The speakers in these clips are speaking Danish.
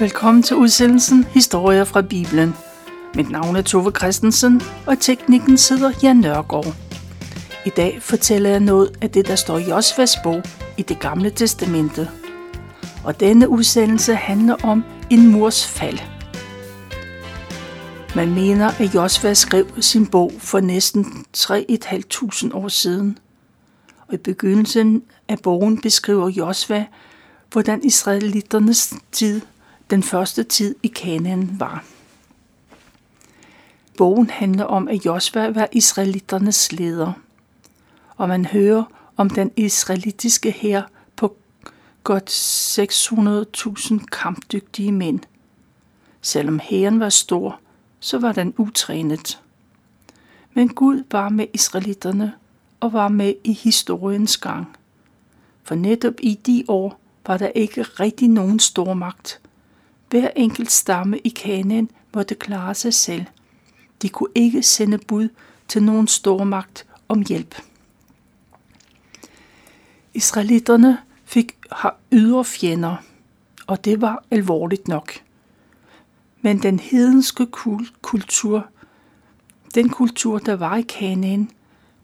Velkommen til udsendelsen Historier fra Bibelen. Mit navn er Tove Christensen, og teknikken sidder Jan Nørgaard. I dag fortæller jeg noget af det, der står i Josvas bog i det gamle testamente. Og denne udsendelse handler om en mors fald. Man mener, at Josva skrev sin bog for næsten 3.500 år siden. Og i begyndelsen af bogen beskriver Josva, hvordan israeliternes tid den første tid i Kanaan var. Bogen handler om, at Josva var israeliternes leder, og man hører om den israelitiske hær på godt 600.000 kampdygtige mænd. Selvom hæren var stor, så var den utrænet. Men Gud var med israelitterne og var med i historiens gang. For netop i de år var der ikke rigtig nogen stormagt, hver enkelt stamme i Kanaan måtte klare sig selv. De kunne ikke sende bud til nogen stormagt om hjælp. Israelitterne fik har ydre fjender, og det var alvorligt nok. Men den hedenske kultur, den kultur, der var i Kanaan,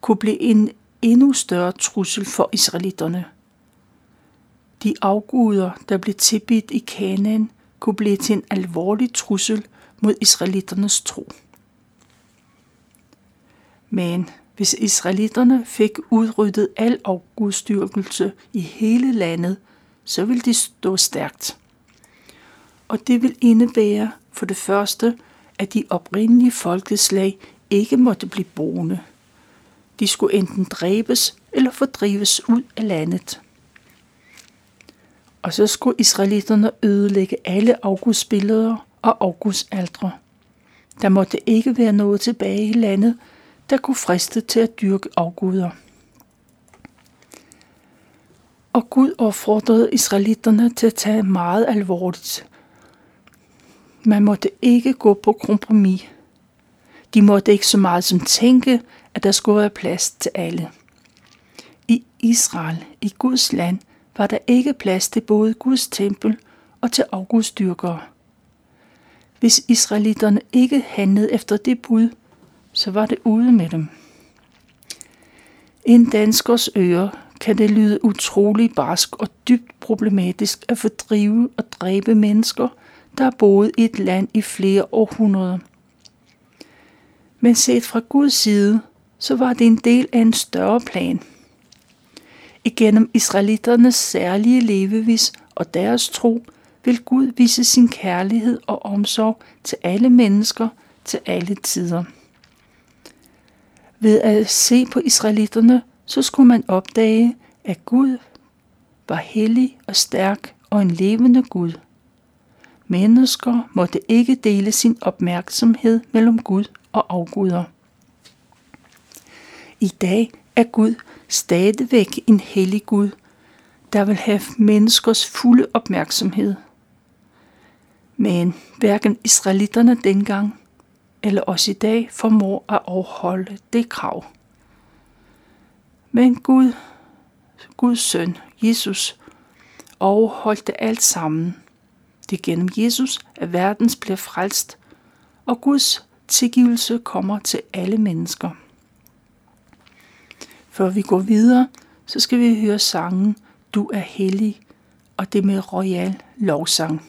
kunne blive en endnu større trussel for israelitterne. De afguder, der blev tilbidt i Kanaan, kunne blive til en alvorlig trussel mod israelitternes tro. Men hvis israelitterne fik udryddet al afgudstyrkelse i hele landet, så ville de stå stærkt. Og det vil indebære for det første, at de oprindelige folkeslag ikke måtte blive boende. De skulle enten dræbes eller fordrives ud af landet. Og så skulle israelitterne ødelægge alle augustbilleder og augustaldre. Der måtte ikke være noget tilbage i landet, der kunne friste til at dyrke afguder. Og Gud opfordrede israelitterne til at tage meget alvorligt. Man måtte ikke gå på kompromis. De måtte ikke så meget som tænke, at der skulle være plads til alle. I Israel, i Guds land, var der ikke plads til både Guds tempel og til afgudstyrkere. Hvis israelitterne ikke handlede efter det bud, så var det ude med dem. En danskers øre kan det lyde utrolig barsk og dybt problematisk at fordrive og dræbe mennesker, der har boet i et land i flere århundreder. Men set fra Guds side, så var det en del af en større plan – Igennem israeliternes særlige levevis og deres tro vil Gud vise sin kærlighed og omsorg til alle mennesker til alle tider. Ved at se på israelitterne, så skulle man opdage, at Gud var hellig og stærk og en levende Gud. Mennesker måtte ikke dele sin opmærksomhed mellem Gud og afguder. I dag er Gud stadigvæk en hellig Gud, der vil have menneskers fulde opmærksomhed. Men hverken israelitterne dengang eller os i dag formår at overholde det krav. Men Gud, Guds søn, Jesus, overholdte alt sammen. Det gennem Jesus, at verdens bliver frelst, og Guds tilgivelse kommer til alle mennesker. Før vi går videre, så skal vi høre sangen Du er hellig, og det med royal lovsang.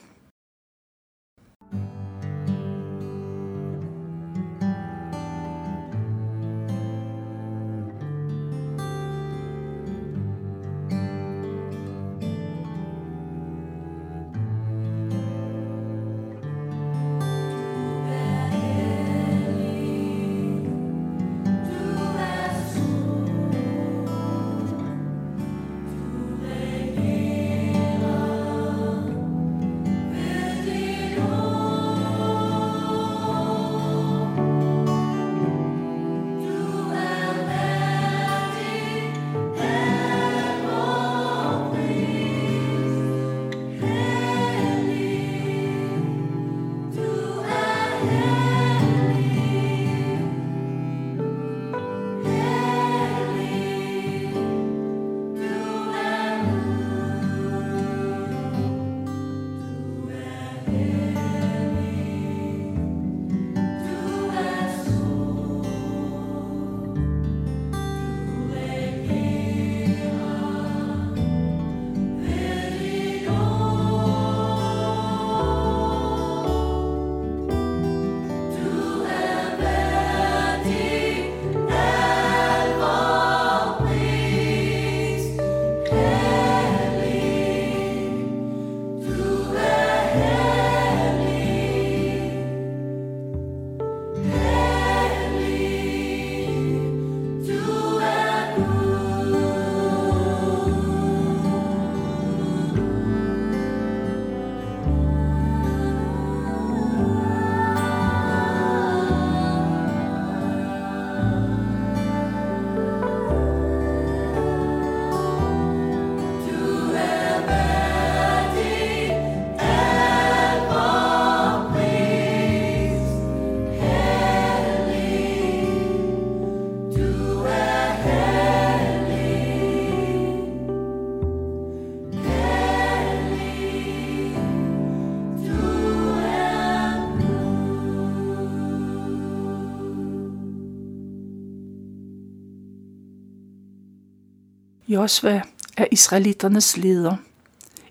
Josva er israeliternes leder.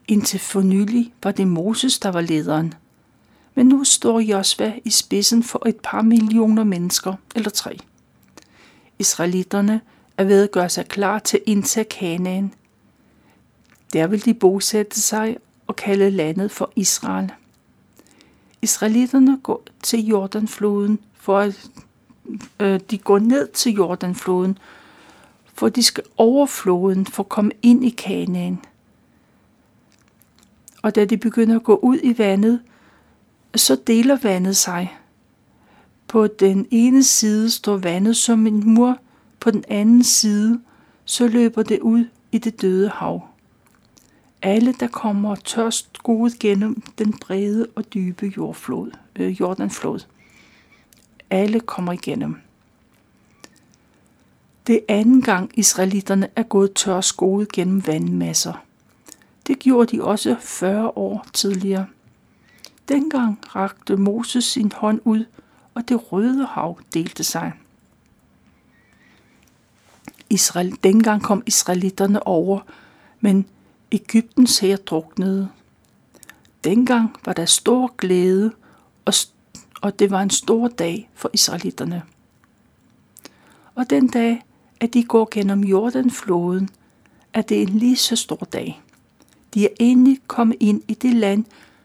Indtil for nylig var det Moses, der var lederen. Men nu står Josva i spidsen for et par millioner mennesker, eller tre. Israelitterne er ved at gøre sig klar til at indtage Kanaan. Der vil de bosætte sig og kalde landet for Israel. Israelitterne går til Jordanfloden for at øh, de går ned til Jordanfloden, for de skal over floden for at komme ind i Kanaan. Og da de begynder at gå ud i vandet, så deler vandet sig. På den ene side står vandet som en mur, på den anden side så løber det ud i det døde hav. Alle, der kommer tørst gode gennem den brede og dybe jordflod, øh, Jordanflod. Alle kommer igennem. Det er anden gang israelitterne er gået tørskoet gennem vandmasser. Det gjorde de også 40 år tidligere. Dengang rakte Moses sin hånd ud, og det røde hav delte sig. Israel, dengang kom israelitterne over, men Ægyptens her druknede. Dengang var der stor glæde, og, og det var en stor dag for israelitterne. Og den dag, at de går gennem Jordanfloden, er det en lige så stor dag. De er endelig kommet ind i det land,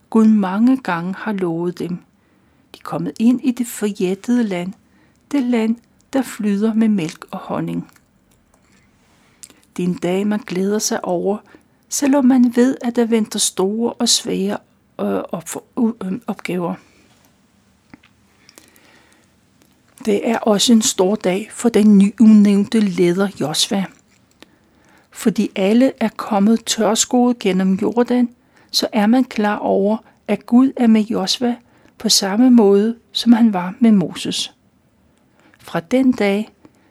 Gud mange gange har lovet dem. De er kommet ind i det forjættede land, det land, der flyder med mælk og honning. Det er en dag, man glæder sig over, selvom man ved, at der venter store og svære øh, øh, opgaver. Det er også en stor dag for den nyudnævnte leder Josva. Fordi alle er kommet tørskoet gennem Jordan, så er man klar over, at Gud er med Josva på samme måde, som han var med Moses. Fra den dag,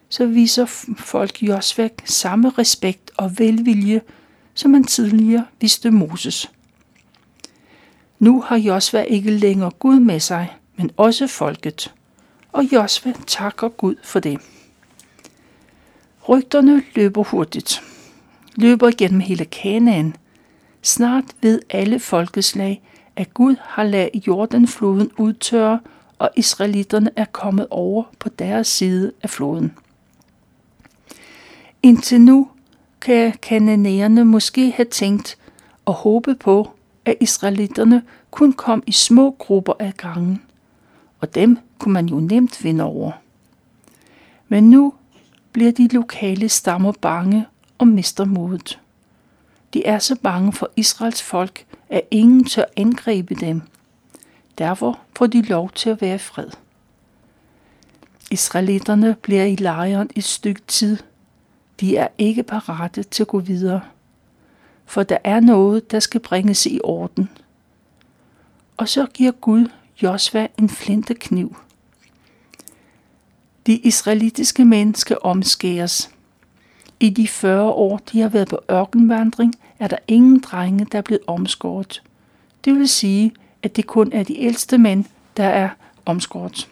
så viser folk Josva samme respekt og velvilje, som man tidligere viste Moses. Nu har Josva ikke længere Gud med sig, men også folket. Og Josva takker Gud for det. Rygterne løber hurtigt. Løber gennem hele Kanaan. Snart ved alle folkeslag, at Gud har ladet Jordanfloden udtørre, og israelitterne er kommet over på deres side af floden. Indtil nu kan kananæerne måske have tænkt og håbe på, at israelitterne kun kom i små grupper af gangen, og dem kunne man jo nemt vinde over. Men nu bliver de lokale stammer bange og mister modet. De er så bange for Israels folk, at ingen tør angribe dem. Derfor får de lov til at være i fred. Israelitterne bliver i lejren et stykke tid – de er ikke parate til at gå videre, for der er noget, der skal bringes i orden. Og så giver Gud Josva en flintekniv. De israelitiske mænd skal omskæres. I de 40 år, de har været på ørkenvandring, er der ingen drenge, der er blevet omskåret. Det vil sige, at det kun er de ældste mænd, der er omskåret.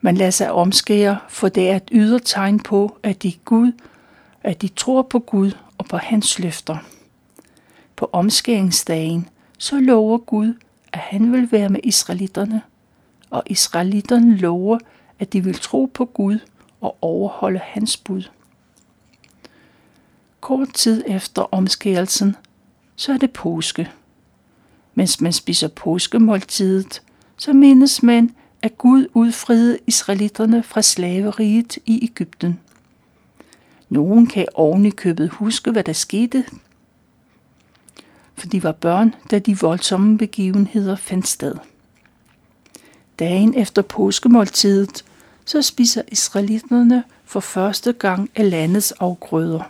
Man lader sig omskære, for det er et ydre tegn på, at de, Gud, at de tror på Gud og på hans løfter. På omskæringsdagen, så lover Gud, at han vil være med israelitterne, og israelitterne lover, at de vil tro på Gud og overholde hans bud. Kort tid efter omskærelsen, så er det påske. Mens man spiser påskemåltidet, så mindes man, at Gud udfriede israelitterne fra slaveriet i Ægypten. Nogen kan oven i købet huske, hvad der skete, for de var børn, da de voldsomme begivenheder fandt sted. Dagen efter påskemåltidet, så spiser israelitterne for første gang af landets afgrøder.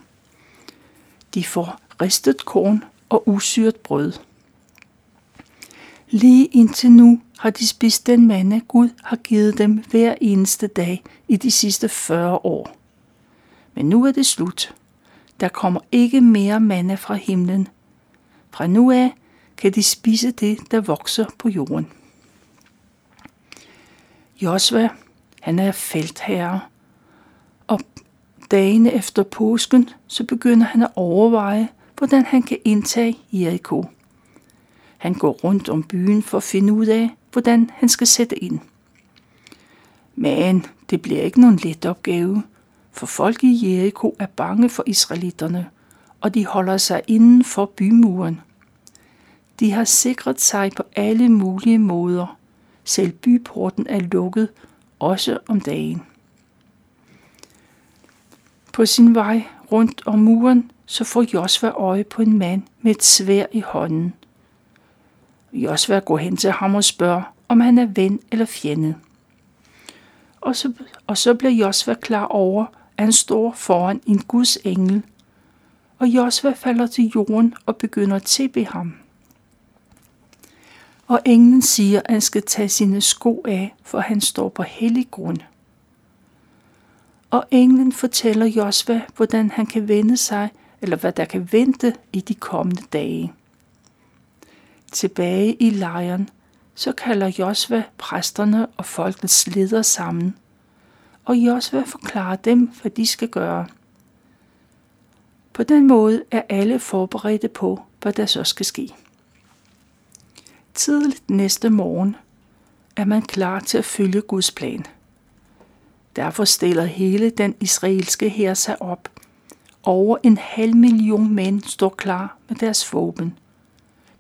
De får ristet korn og usyret brød. Lige indtil nu har de spist den mande, Gud har givet dem hver eneste dag i de sidste 40 år. Men nu er det slut. Der kommer ikke mere mande fra himlen. Fra nu af kan de spise det, der vokser på jorden. Josva, han er feltherre, og dagene efter påsken, så begynder han at overveje, hvordan han kan indtage Jericho. Han går rundt om byen for at finde ud af, hvordan han skal sætte ind. Men det bliver ikke nogen let opgave, for folk i Jericho er bange for israelitterne, og de holder sig inden for bymuren. De har sikret sig på alle mulige måder. Selv byporten er lukket, også om dagen. På sin vej rundt om muren, så får Josva øje på en mand med et svær i hånden. Josva går hen til ham og spørger, om han er ven eller fjende. Og så, og så bliver Josva klar over, at han står foran en Guds engel, og Josva falder til jorden og begynder at tilbe ham. Og englen siger, at han skal tage sine sko af, for han står på hellig grund. Og englen fortæller Josva, hvordan han kan vende sig, eller hvad der kan vente i de kommende dage. Tilbage i lejren, så kalder Josva præsterne og folkets ledere sammen, og Josva forklarer dem, hvad de skal gøre. På den måde er alle forberedte på, hvad der så skal ske. Tidligt næste morgen er man klar til at følge Guds plan. Derfor stiller hele den israelske hær sig op. Over en halv million mænd står klar med deres våben.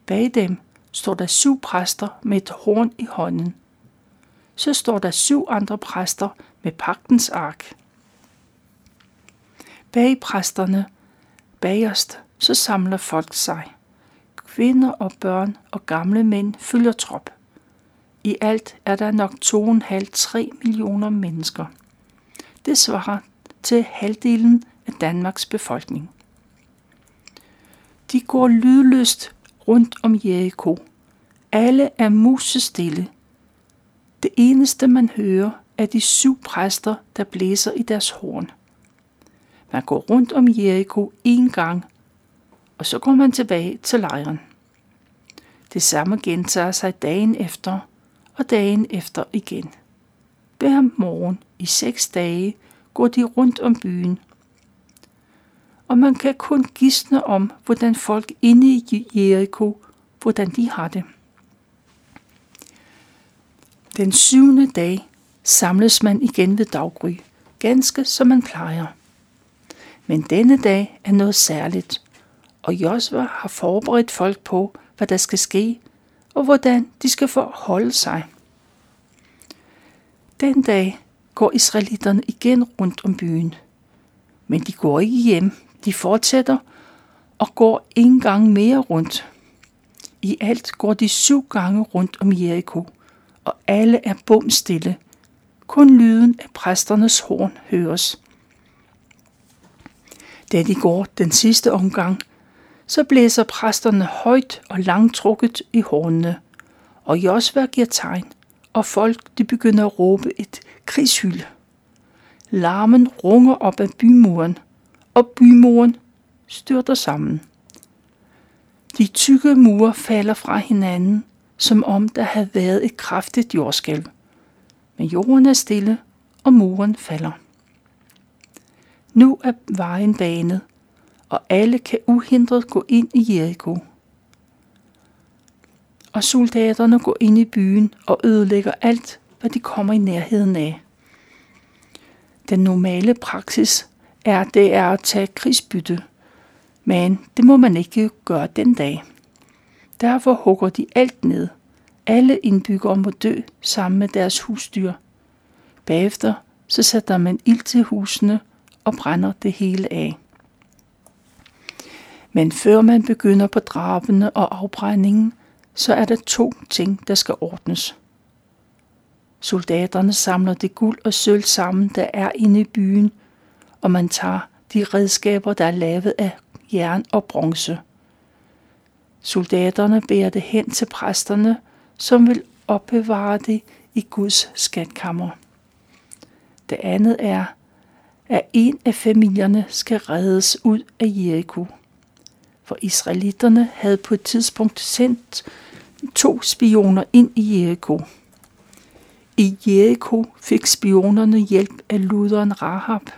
Bag dem står der syv præster med et horn i hånden. Så står der syv andre præster med pagtens ark. Bag præsterne, bagerst, så samler folk sig. Kvinder og børn og gamle mænd følger trop. I alt er der nok 2,5-3 millioner mennesker. Det svarer til halvdelen af Danmarks befolkning. De går lydløst rundt om Jericho. Alle er musestille. Det eneste man hører er de syv præster, der blæser i deres horn. Man går rundt om Jericho en gang, og så går man tilbage til lejren. Det samme gentager sig dagen efter og dagen efter igen. Hver morgen i seks dage går de rundt om byen. Og man kan kun gisne om, hvordan folk inde i Jericho, hvordan de har det. Den syvende dag samles man igen ved daggry, ganske som man plejer. Men denne dag er noget særligt, og Josva har forberedt folk på, hvad der skal ske, og hvordan de skal forholde sig. Den dag går israelitterne igen rundt om byen. Men de går ikke hjem, de fortsætter og går en gang mere rundt. I alt går de syv gange rundt om Jericho, og alle er bumstille. Kun lyden af præsternes horn høres. Da de går den sidste omgang, så blæser præsterne højt og langtrukket i hornene, og Josva giver tegn, og folk de begynder at råbe et krigshyl. Larmen runger op ad bymuren, og bymuren styrter sammen. De tykke mure falder fra hinanden, som om der havde været et kraftigt jordskælv. Men jorden er stille, og muren falder. Nu er vejen banet, og alle kan uhindret gå ind i Jericho. Og soldaterne går ind i byen og ødelægger alt, hvad de kommer i nærheden af. Den normale praksis er, det er at tage krigsbytte, men det må man ikke gøre den dag. Derfor hugger de alt ned. Alle indbyggere må dø sammen med deres husdyr. Bagefter så sætter man ild til husene og brænder det hele af. Men før man begynder på drabene og afbrændingen, så er der to ting, der skal ordnes. Soldaterne samler det guld og sølv sammen, der er inde i byen, og man tager de redskaber, der er lavet af jern og bronze. Soldaterne bærer det hen til præsterne, som vil opbevare det i Guds skatkammer. Det andet er, at en af familierne skal reddes ud af Jericho. For israelitterne havde på et tidspunkt sendt to spioner ind i Jericho. I Jericho fik spionerne hjælp af luderen Rahab.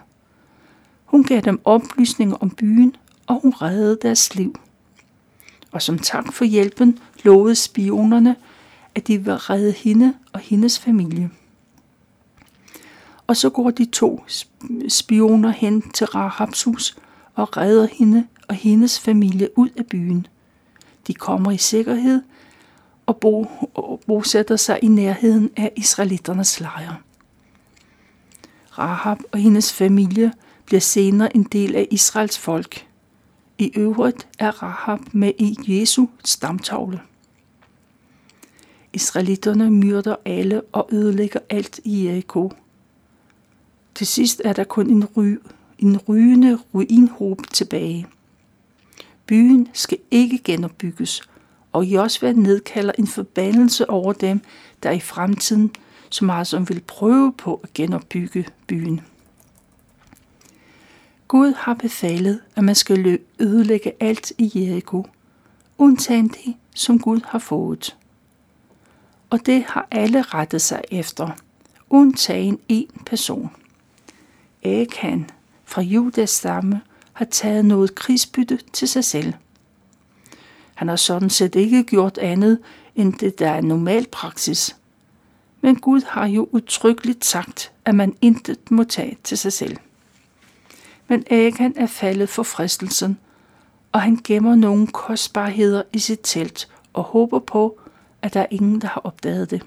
Hun gav dem oplysninger om byen, og hun reddede deres liv. Og som tak for hjælpen lovede spionerne, at de vil redde hende og hendes familie. Og så går de to spioner hen til Rahabs hus og redder hende og hendes familie ud af byen. De kommer i sikkerhed og, bo, og bosætter sig i nærheden af israeliternes lejr. Rahab og hendes familie bliver senere en del af Israels folk. I øvrigt er Rahab med i Jesu stamtavle. Israelitterne myrder alle og ødelægger alt i Jericho. Til sidst er der kun en, ry, en rygende ruinhob tilbage. Byen skal ikke genopbygges, og Josva nedkalder en forbandelse over dem, der i fremtiden så meget som vil prøve på at genopbygge byen. Gud har befalet, at man skal ødelægge alt i Jericho, undtagen det, som Gud har fået. Og det har alle rettet sig efter, undtagen en person. Akan fra Judas stamme har taget noget krigsbytte til sig selv. Han har sådan set ikke gjort andet end det, der er normal praksis. Men Gud har jo utryggeligt sagt, at man intet må tage til sig selv. Men Akan er faldet for fristelsen, og han gemmer nogle kostbarheder i sit telt og håber på, at der er ingen, der har opdaget det.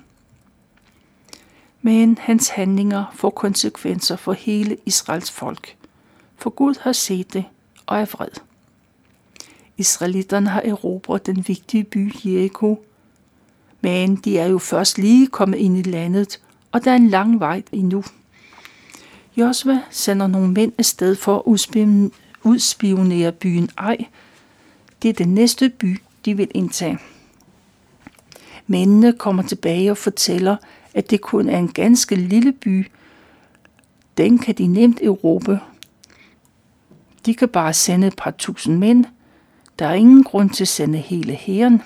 Men hans handlinger får konsekvenser for hele Israels folk, for Gud har set det og er vred. Israelitterne har erobret den vigtige by Jericho, men de er jo først lige kommet ind i landet, og der er en lang vej endnu. Josva sender nogle mænd afsted for at udspionere byen Ej. Det er den næste by, de vil indtage. Mændene kommer tilbage og fortæller, at det kun er en ganske lille by. Den kan de nemt erobre. De kan bare sende et par tusind mænd. Der er ingen grund til at sende hele hæren.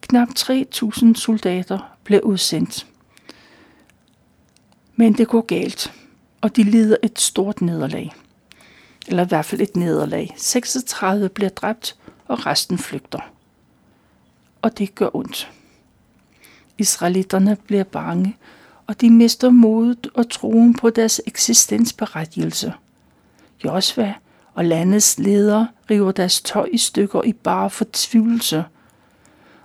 Knap 3.000 soldater blev udsendt. Men det går galt, og de lider et stort nederlag. Eller i hvert fald et nederlag. 36 bliver dræbt, og resten flygter. Og det gør ondt. Israelitterne bliver bange, og de mister modet og troen på deres eksistensberettigelse. Josva og landets ledere river deres tøj i stykker i bare fortvivlelse,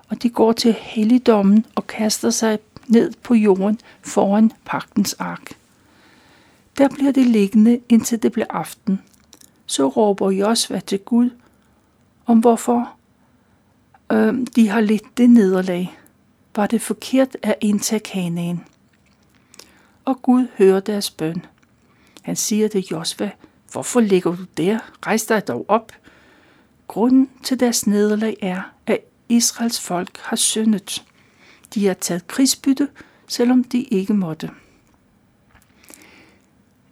og de går til helligdommen og kaster sig ned på jorden foran pagtens ark. Der bliver det liggende, indtil det bliver aften. Så råber Josva til Gud om hvorfor øh, de har lidt det nederlag. Var det forkert at indtage kanaen? Og Gud hører deres bøn. Han siger til Josva, hvorfor ligger du der? Rejs dig dog op. Grunden til deres nederlag er, at Israels folk har syndet. De har taget krigsbytte, selvom de ikke måtte.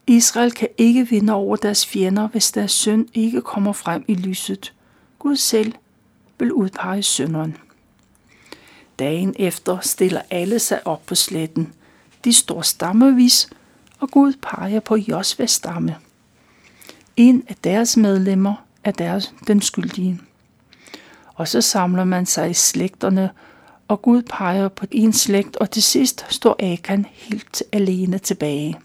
Israel kan ikke vinde over deres fjender, hvis deres synd ikke kommer frem i lyset. Gud selv vil udpege synderen. Dagen efter stiller alle sig op på sletten. De står stammevis, og Gud peger på Josvas stamme. En af deres medlemmer er deres, den skyldige. Og så samler man sig i slægterne og Gud peger på en slægt, og til sidst står Akan helt alene tilbage.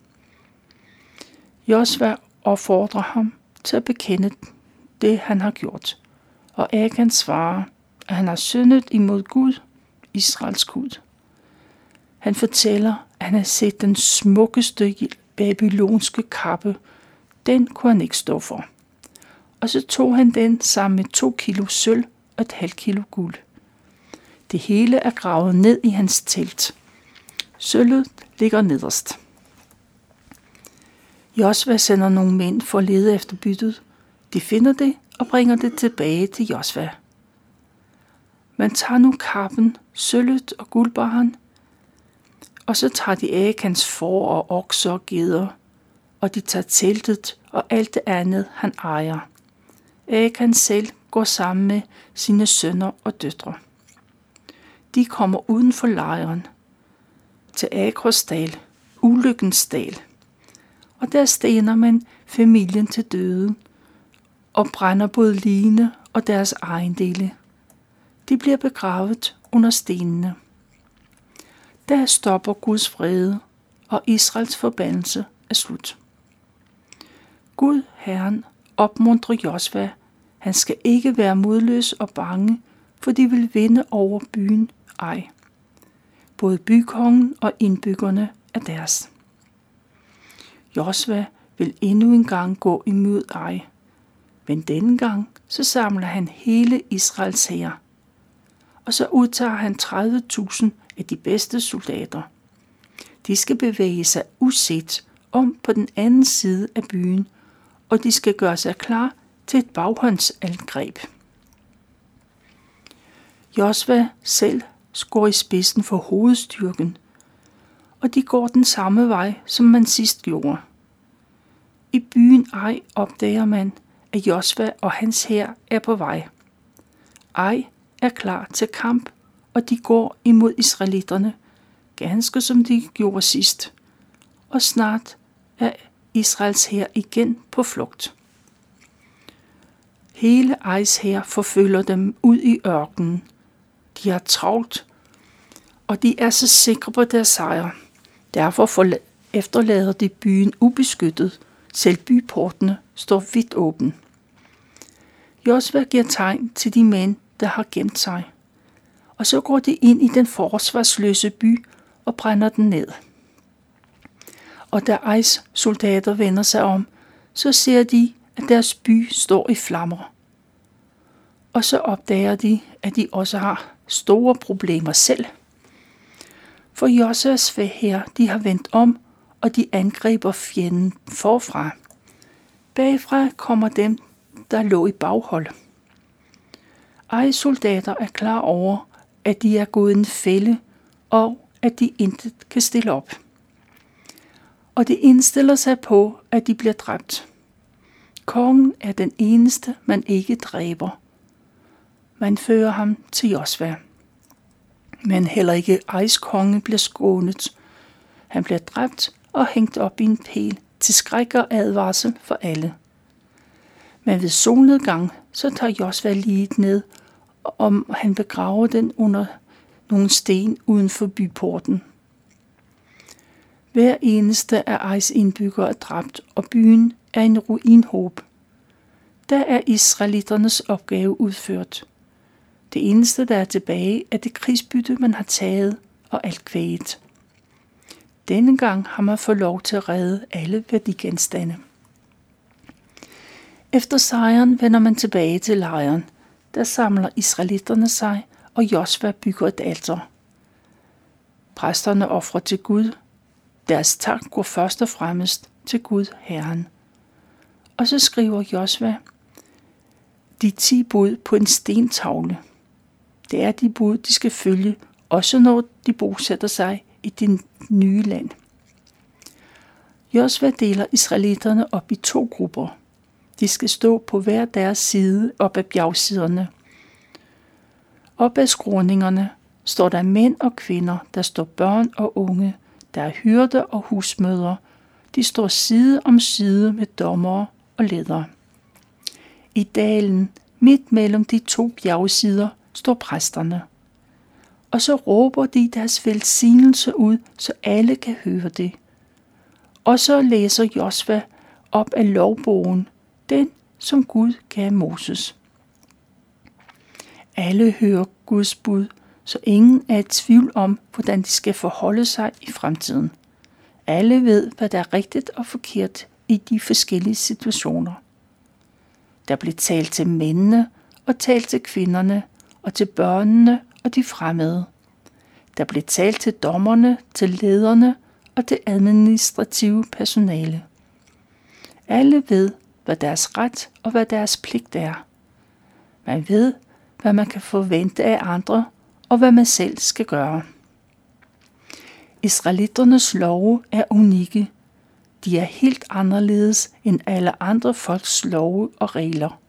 Josva opfordrer ham til at bekende det, han har gjort, og Akan svarer, at han har syndet imod Gud, Israels Gud. Han fortæller, at han har set den smukkeste babylonske kappe. Den kunne han ikke stå for. Og så tog han den sammen med to kilo sølv og et halvt kilo guld. Det hele er gravet ned i hans telt. Sølvet ligger nederst. Josva sender nogle mænd for at lede efter byttet. De finder det og bringer det tilbage til Josva. Man tager nu kappen, sølvet og guldbaren, og så tager de Akans får og okser og geder, og de tager teltet og alt det andet, han ejer. Akan selv går sammen med sine sønner og døtre de kommer uden for lejren til Akrosdal, ulykkens dal. og der stener man familien til døden og brænder både line og deres ejendele. De bliver begravet under stenene. Der stopper Guds vrede, og Israels forbandelse er slut. Gud, Herren, opmuntrer Josva. Han skal ikke være modløs og bange, for de vil vinde over byen ej. Både bykongen og indbyggerne er deres. Josva vil endnu en gang gå imod ej, men denne gang så samler han hele Israels hær, og så udtager han 30.000 af de bedste soldater. De skal bevæge sig uset om på den anden side af byen, og de skal gøre sig klar til et baghåndsangreb. Josva selv går i spidsen for hovedstyrken, og de går den samme vej, som man sidst gjorde. I byen Ej opdager man, at Josva og hans hær er på vej. Ej er klar til kamp, og de går imod israelitterne, ganske som de gjorde sidst. Og snart er Israels hær igen på flugt. Hele Ejs hær forfølger dem ud i ørkenen. De har travlt, og de er så sikre på deres sejr. Derfor efterlader de byen ubeskyttet. Selv byportene står vidt åben. Josva giver tegn til de mænd, der har gemt sig. Og så går de ind i den forsvarsløse by og brænder den ned. Og da Ejs soldater vender sig om, så ser de, at deres by står i flammer. Og så opdager de, at de også har store problemer selv. For Josas her, de har vendt om, og de angriber fjenden forfra. Bagfra kommer dem, der lå i baghold. Ej soldater er klar over, at de er gået en fælde, og at de intet kan stille op. Og de indstiller sig på, at de bliver dræbt. Kongen er den eneste, man ikke dræber. Man fører ham til Josva. Men heller ikke Ejs konge bliver skånet. Han bliver dræbt og hængt op i en pæl til skræk og advarsel for alle. Men ved solnedgang, så tager Josva lige ned, om han begraver den under nogle sten uden for byporten. Hver eneste af Ejs indbyggere er dræbt, og byen er en ruinhåb. Der er israeliternes opgave udført. Det eneste, der er tilbage, er det krigsbytte, man har taget og alt kvæget. Denne gang har man fået lov til at redde alle værdigenstande. Efter sejren vender man tilbage til lejren. Der samler israelitterne sig, og Josva bygger et alter. Præsterne offrer til Gud. Deres tak går først og fremmest til Gud Herren. Og så skriver Josva de ti bud på en stentavle. Det er de bud, de skal følge, også når de bosætter sig i det nye land. Josva deler israelitterne op i to grupper. De skal stå på hver deres side op ad bjergsiderne. Op ad skråningerne står der mænd og kvinder, der står børn og unge, der er hyrde og husmødre. De står side om side med dommere og ledere. I dalen, midt mellem de to bjergsider, står præsterne. Og så råber de deres velsignelse ud, så alle kan høre det. Og så læser Josva op af lovbogen, den som Gud gav Moses. Alle hører Guds bud, så ingen er i tvivl om, hvordan de skal forholde sig i fremtiden. Alle ved, hvad der er rigtigt og forkert i de forskellige situationer. Der blev talt til mændene og talt til kvinderne og til børnene og de fremmede. Der blev talt til dommerne, til lederne og til administrative personale. Alle ved, hvad deres ret og hvad deres pligt er. Man ved, hvad man kan forvente af andre og hvad man selv skal gøre. Israelitternes love er unikke. De er helt anderledes end alle andre folks love og regler.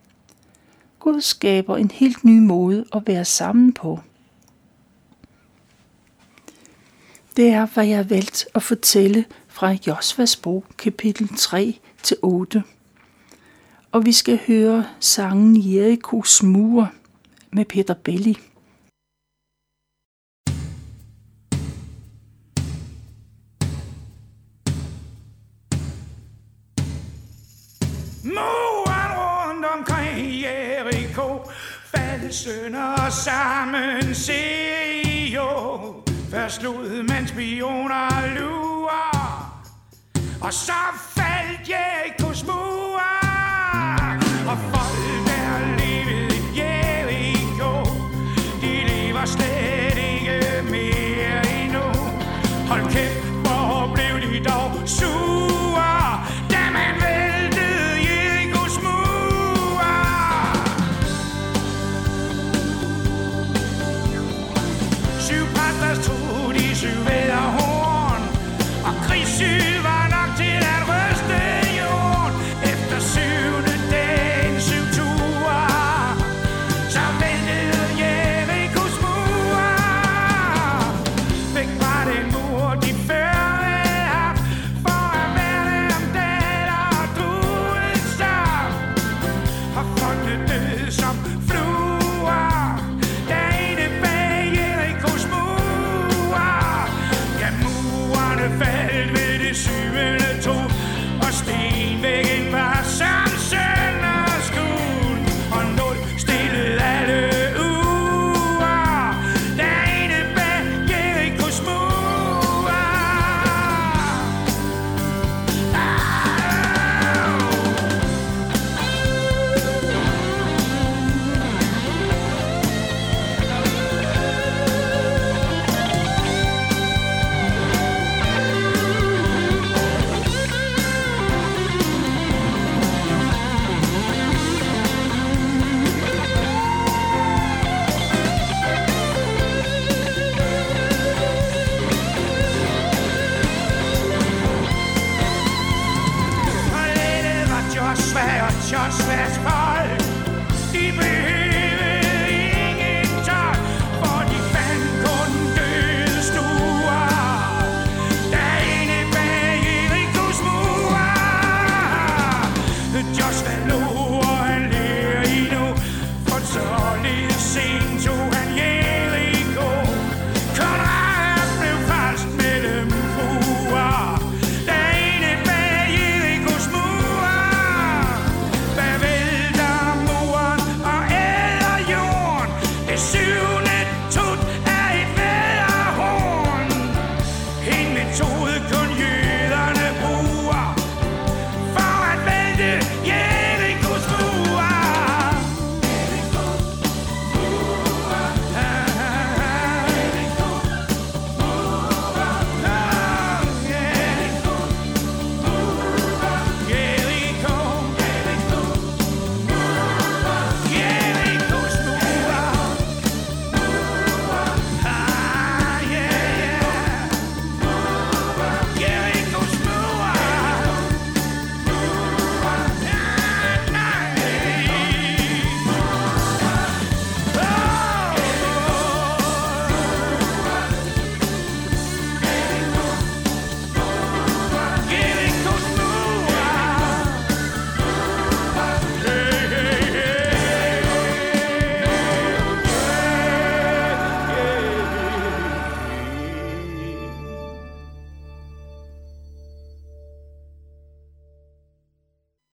Gud skaber en helt ny måde at være sammen på. Det er, hvad jeg valgt at fortælle fra Josvas bog, kapitel 3 til 8. Og vi skal høre sangen Jerikos mur med Peter Belli. Moren rundt omkring Jericho Faldt sønder sammen, se jo Først lod man spioner lurer Og så faldt Jerikos mur. Og for